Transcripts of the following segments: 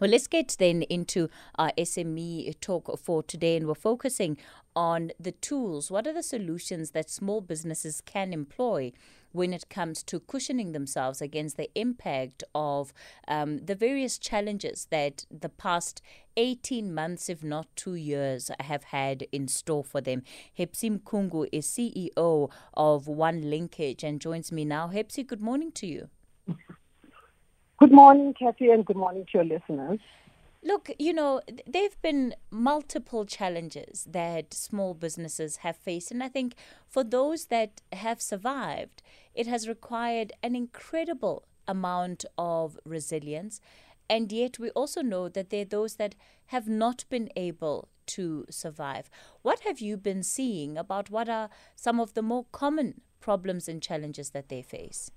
Well, let's get then into our SME talk for today, and we're focusing on the tools. What are the solutions that small businesses can employ when it comes to cushioning themselves against the impact of um, the various challenges that the past 18 months, if not two years, have had in store for them? Hepsy Mkhungo is CEO of One Linkage and joins me now. Hepsy, good morning to you. Good morning, Kathy, and good morning to your listeners. Look, you know, there have been multiple challenges that small businesses have faced. And I think for those that have survived, it has required an incredible amount of resilience. And yet, we also know that there are those that have not been able to survive. What have you been seeing about what are some of the more common problems and challenges that they face?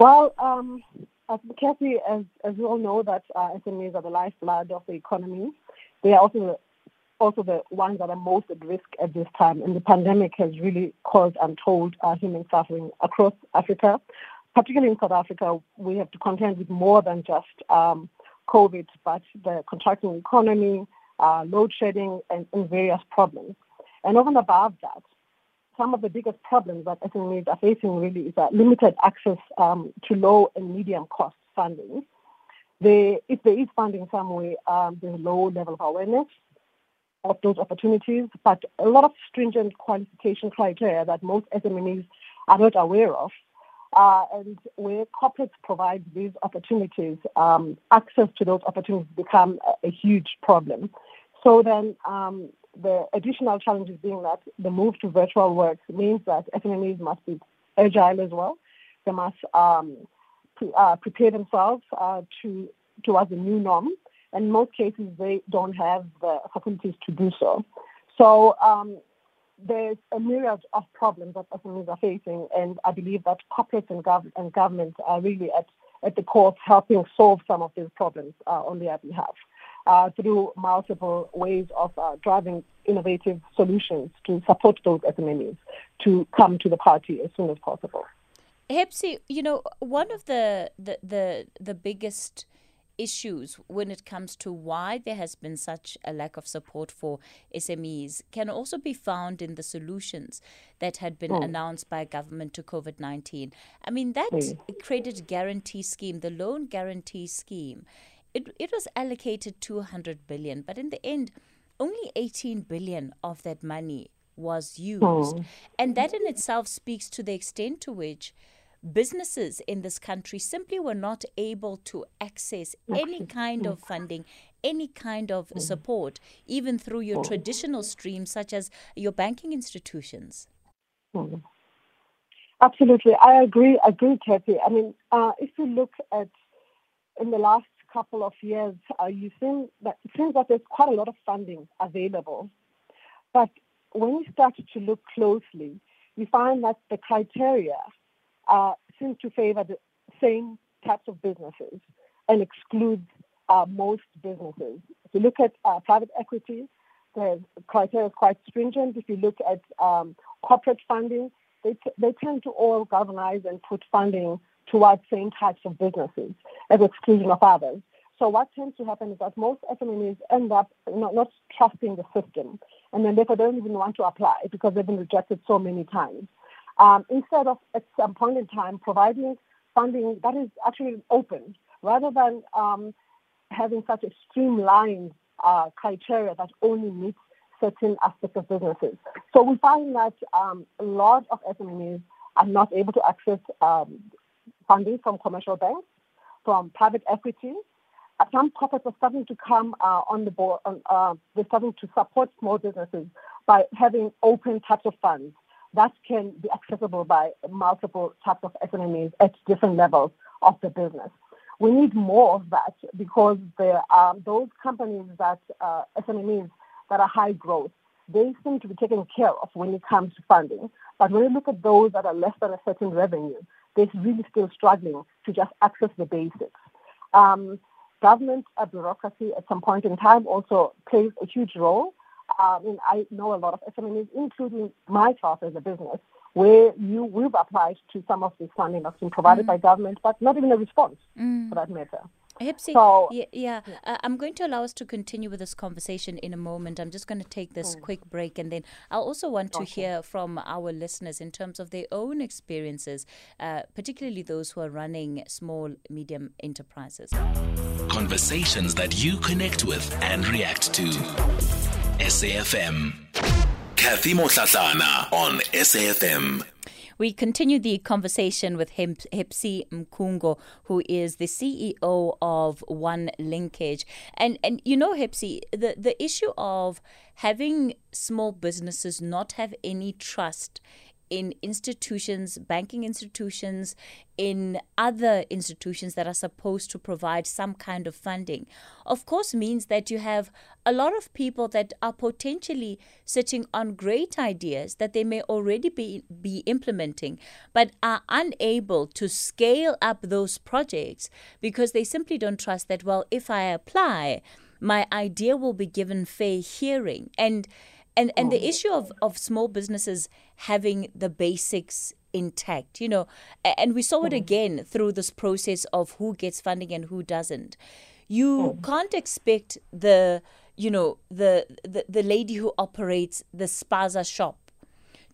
Well, um, as Kathy, as, as we all know, that uh, SMEs are the lifeblood of the economy. They are also the, also the ones that are most at risk at this time. And the pandemic has really caused untold uh, human suffering across Africa. Particularly in South Africa, we have to contend with more than just um, COVID, but the contracting economy, uh, load shedding, and, and various problems. And over and above that, some of the biggest problems that SMEs are facing really is that limited access um, to low and medium cost funding. They, if there is funding somewhere, um, there's a low level of awareness of those opportunities, but a lot of stringent qualification criteria that most SMEs are not aware of. Uh, and where corporates provide these opportunities, um, access to those opportunities become a, a huge problem. So then um, the additional challenges being that the move to virtual work means that SMEs must be agile as well. They must um, pre- uh, prepare themselves uh, to towards the new norm. In most cases, they don't have the facilities to do so. So um, there's a myriad of problems that SMEs are facing, and I believe that corporates and, gov- and governments are really at, at the core of helping solve some of these problems uh, on their behalf uh, through multiple ways of uh, driving innovative solutions to support those SMEs to come to the party as soon as possible. Hepsy, you know, one of the, the, the, the biggest issues when it comes to why there has been such a lack of support for SMEs can also be found in the solutions that had been mm. announced by government to COVID 19. I mean, that mm. credit guarantee scheme, the loan guarantee scheme, it, it was allocated 200 billion, but in the end, only 18 billion of that money was used. Oh. And that in itself speaks to the extent to which businesses in this country simply were not able to access any kind of funding, any kind of mm. support, even through your traditional streams such as your banking institutions. Absolutely, I agree. Agree, Kathy. I mean, uh, if you look at in the last couple of years, uh, you seem that it seems that there's quite a lot of funding available. But when you start to look closely, you find that the criteria uh, seem to favor the same types of businesses and exclude uh, most businesses. If you look at uh, private equity, the criteria is quite stringent. If you look at um, corporate funding, they, t- they tend to all galvanize and put funding towards same types of businesses the exclusion of others. So what tends to happen is that most SMEs end up not, not trusting the system, and then therefore they don't even want to apply because they've been rejected so many times. Um, instead of at some point in time providing funding that is actually open, rather than um, having such a streamlined uh, criteria that only meets certain aspects of businesses. So we find that um, a lot of SMEs are not able to access um, funding from commercial banks, from private equity. Some corporates are starting to come uh, on the board. Uh, they're starting to support small businesses by having open types of funds that can be accessible by multiple types of SMEs at different levels of the business. We need more of that because there are those companies that uh, SMEs that are high growth. They seem to be taken care of when it comes to funding. But when you look at those that are less than a certain revenue, they're really still struggling to just access the basics. Um, government uh, bureaucracy at some point in time also plays a huge role. Uh, I I know a lot of SMEs, including my myself as a business, where you we've applied to some of this funding that's been provided mm. by government, but not even a response mm. for that matter. Hepsy, so, yeah, yeah. Uh, I'm going to allow us to continue with this conversation in a moment. I'm just going to take this mm. quick break, and then I also want to okay. hear from our listeners in terms of their own experiences, uh, particularly those who are running small, medium enterprises. Conversations that you connect with and react to. SAFM. Cathy Mohlahlana on SAFM. We continue the conversation with Hepsy Mkhungo, who is the CEO of One Linkage. And and you know, Hepsy, the, the issue of having small businesses not have any trust in institutions, banking institutions, in other institutions that are supposed to provide some kind of funding, of course, means that you have a lot of people that are potentially sitting on great ideas that they may already be, be implementing, but are unable to scale up those projects because they simply don't trust that, well, if I apply, my idea will be given fair hearing. And and and the oh. issue of, of small businesses having the basics intact you know and we saw it mm. again through this process of who gets funding and who doesn't you mm. can't expect the you know the, the the lady who operates the spaza shop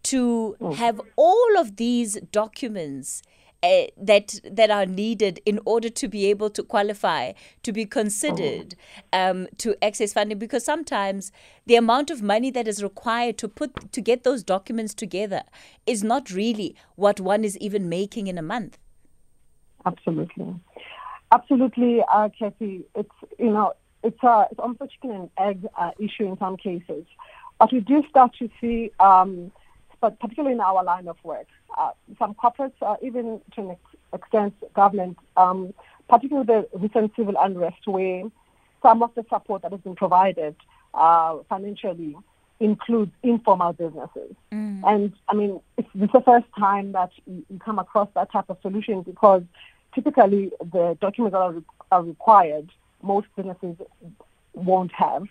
to mm. have all of these documents uh, that that are needed in order to be able to qualify to be considered um, to access funding because sometimes the amount of money that is required to put to get those documents together is not really what one is even making in a month. Absolutely. Absolutely uh, Kathy it's you know it's a it's almost chicken and egg uh, issue in some cases. But we do start to see um, but particularly in our line of work uh, some corporates, uh, even to an extent government, um, particularly the recent civil unrest, where some of the support that has been provided uh, financially includes informal businesses. Mm. And I mean, it's, it's the first time that you, come across that type of solution because typically the documents that are, re- are required, most businesses won't have.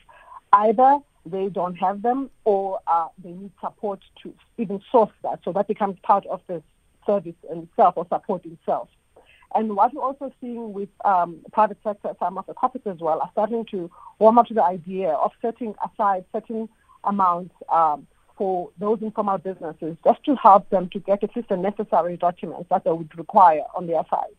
Either they don't have them or uh, they need support to even source that. So that becomes part of the service itself or support itself. And what we're also seeing with um, private sector, some of the corporates as well, are starting to warm up to the idea of setting aside certain amounts um, for those informal businesses just to help them to get at least the necessary documents that they would require on their side.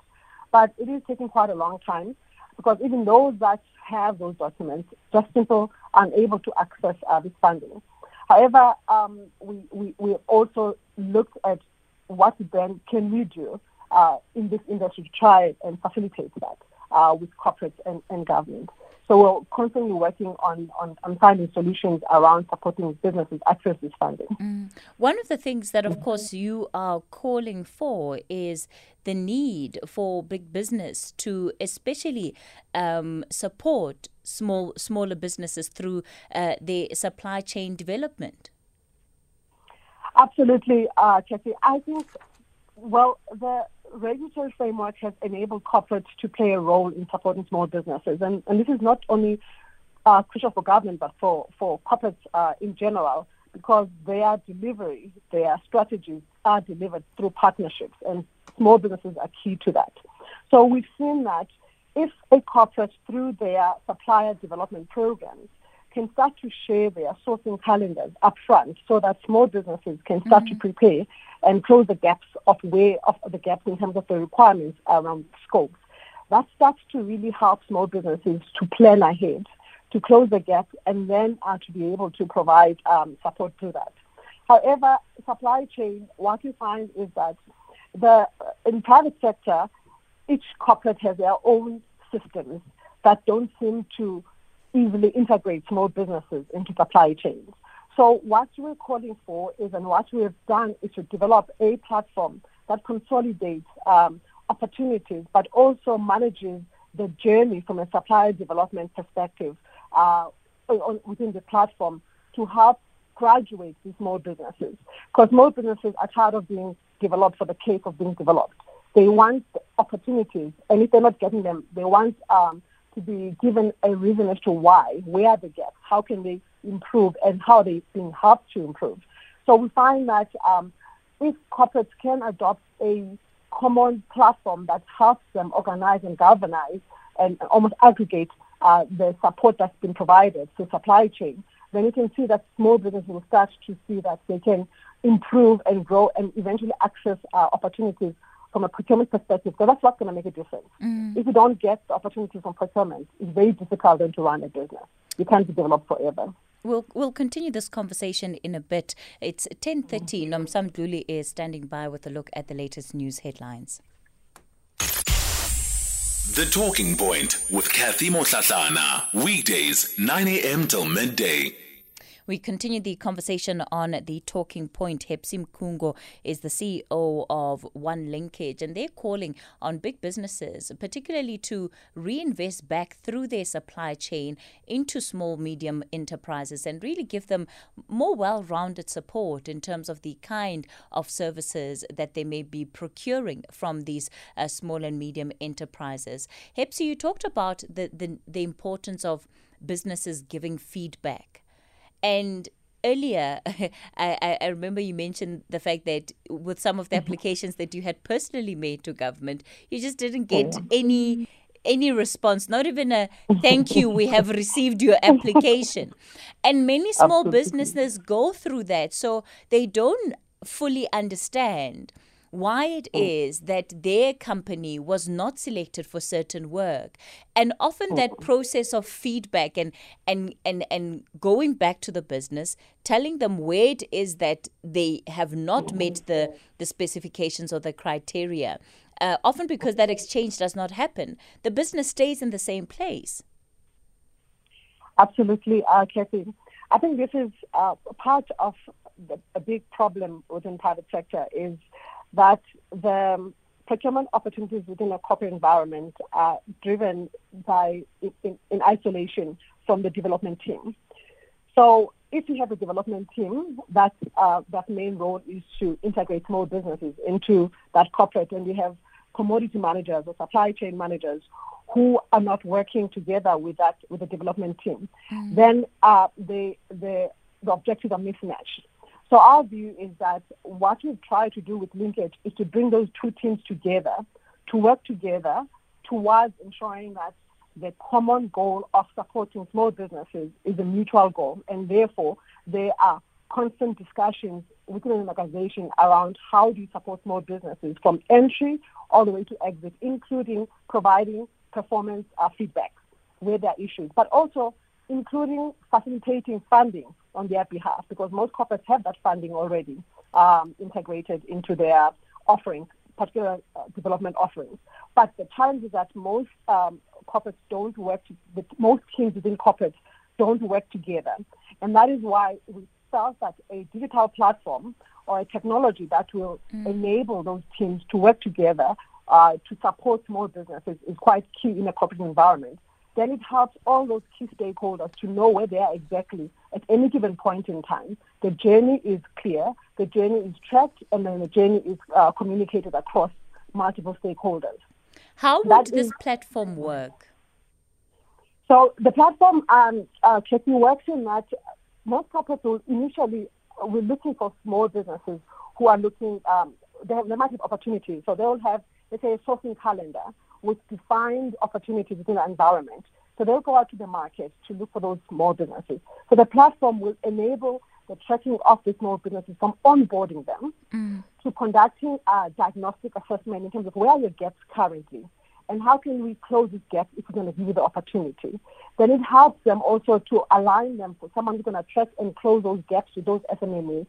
But it is taking quite a long time because even those that have those documents, just simple unable to access uh, this funding. However, um, we, we, we also looked at what then can we do uh, in this industry to try and facilitate that uh, with corporates and, and government. So we're constantly working on, on, on, finding solutions around supporting businesses access this funding. Mm. One of the things that, of course, you are calling for is the need for big business to especially um, support small smaller businesses through uh, their supply chain development. Absolutely, uh, Kathy. I think, well, the regulatory framework has enabled corporates to play a role in supporting small businesses. And, and this is not only uh, crucial for government, but for, for corporates uh, in general, because their delivery, their strategies are delivered through partnerships, and small businesses are key to that. So we've seen that if a corporate, through their supplier development programs, can start to share their sourcing calendars upfront so that small businesses can start mm-hmm. to prepare and close the gaps of where of the gaps in terms of the requirements around scopes. That starts to really help small businesses to plan ahead, to close the gap, and then uh, to be able to provide um, support to that. However, supply chain, what you find is that the in private sector, each corporate has their own systems that don't seem to easily integrate small businesses into supply chains. So what we're calling for is, and what we have done is to develop a platform that consolidates um, opportunities, but also manages the journey from a supplier development perspective uh, within the platform to help graduate these small businesses. Because small businesses are tired of being developed for the sake of being developed. They want opportunities, and if they're not getting them, they want um, to be given a reason as to why, where the gaps, how can they improve, and how they're being helped to improve. So we find that um, if corporates can adopt a common platform that helps them organize and galvanize and almost aggregate uh, the support that's been provided to supply chain, then you can see that small businesses will start to see that they can improve and grow and eventually access uh, opportunities from a procurement perspective. because that's what's going to make a difference. Mm. If you don't get the opportunity from procurement, it's very difficult then to run a business. You can't develop forever. We'll, we'll continue this conversation in a bit. It's 10.30. Nomsa Mdluli is standing by with a look at the latest news headlines. The Talking Point with Cathy Mohlahlana. Weekdays, 9 a.m. till midday. We continue the conversation on the talking point. Hepsy Mkhungo is the CEO of One Linkage, and they're calling on big businesses, particularly to reinvest back through their supply chain into small, medium enterprises and really give them more well rounded support in terms of the kind of services that they may be procuring from these uh, small and medium enterprises. Hepsy, you talked about the, the, the importance of businesses giving feedback. And earlier, I, I remember you mentioned the fact that with some of the mm-hmm. applications that you had personally made to government, you just didn't get oh. any any response, not even a thank you, we have received your application. And many small Absolutely. businesses go through that, so they don't fully understand why it mm. is that their company was not selected for certain work. And often that mm. process of feedback and and and and going back to the business telling them where it is that they have not met the the specifications or the criteria uh, often because that exchange does not happen. The business stays in the same place. Absolutely uh, Kathy. I think this is uh, part of the, a big problem within private sector is that the procurement opportunities within a corporate environment are driven by in, in, isolation from the development team. So if you have a development team, that uh, that main role is to integrate small businesses into that corporate, and you have commodity managers or supply chain managers who are not working together with that with the development team, mm. then uh, the the the objectives are mismatched. So our view is that what we try to do with linkage is to bring those two teams together, to work together towards ensuring that the common goal of supporting small businesses is a mutual goal, and therefore there are constant discussions within an organization around how do you support small businesses from entry all the way to exit, including providing performance uh, feedback where there are issues, but also including facilitating funding on their behalf because most corporates have that funding already um, integrated into their offerings, particular uh, development offerings. But the challenge is that most um, corporates don't work, to, most teams within corporates don't work together. And that is why we felt that a digital platform or a technology that will mm. enable those teams to work together uh, to support small businesses is quite key in a corporate environment then it helps all those key stakeholders to know where they are exactly at any given point in time. The journey is clear, the journey is tracked, and then the journey is uh, communicated across multiple stakeholders. How would that this is, platform work? So the platform, um, uh, works in that most corporates will initially we're looking for small businesses who are looking. Um, they, have, they might have opportunities, so they will have, let's say, a sourcing calendar with defined opportunities within the environment. So they'll go out to the market to look for those small businesses. So the platform will enable the tracking of the small businesses from onboarding them mm. to conducting a diagnostic assessment in terms of where are your gaps currently and how can we close these gaps if we're going to give you the opportunity. Then it helps them also to align them for someone who's going to track and close those gaps with those SMMEs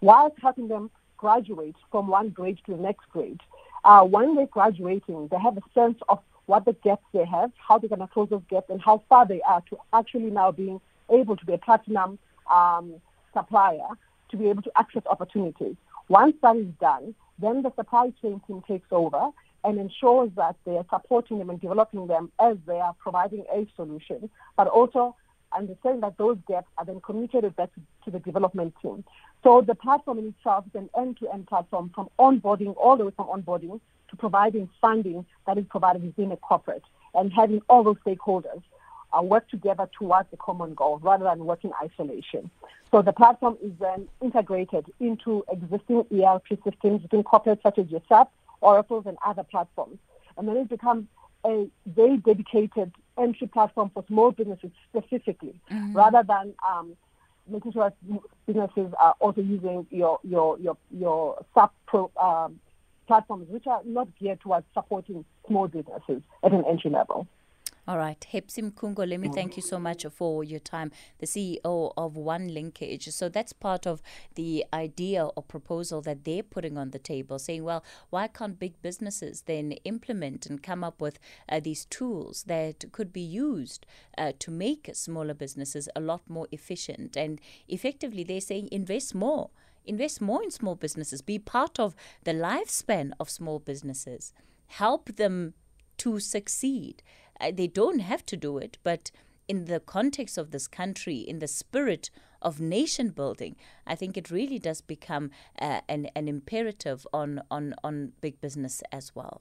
whilst helping them graduate from one grade to the next grade uh, when they're graduating, they have a sense of what the gaps they have, how they're going to close those gaps, and how far they are to actually now being able to be a platinum um, supplier to be able to access opportunities. Once that is done, then the supply chain team takes over and ensures that they are supporting them and developing them as they are providing a solution, but also understanding that those gaps are then communicated back to, to the development team. So the platform in itself is an end-to-end platform from onboarding all the way from onboarding to providing funding that is provided within a corporate and having all those stakeholders uh, work together towards the common goal rather than work in isolation. So the platform is then integrated into existing ERP systems within corporates such as yourself, Oracle, and other platforms. And then it becomes a very dedicated entry platform for small businesses specifically, mm-hmm. rather than um, making sure that businesses are also using your your your your sub pro, um, platforms, which are not geared towards supporting small businesses at an entry level. All right. Hepsy Mkhungo, let me thank you so much for your time, the CEO of One Linkage. So that's part of the idea or proposal that they're putting on the table, saying, well, why can't big businesses then implement and come up with uh, these tools that could be used uh, to make smaller businesses a lot more efficient? And effectively, they're saying invest more invest more in small businesses, be part of the lifespan of small businesses, help them to succeed. They don't have to do it, but in the context of this country, in the spirit of nation building, I think it really does become uh, an, an imperative on, on, on big business as well.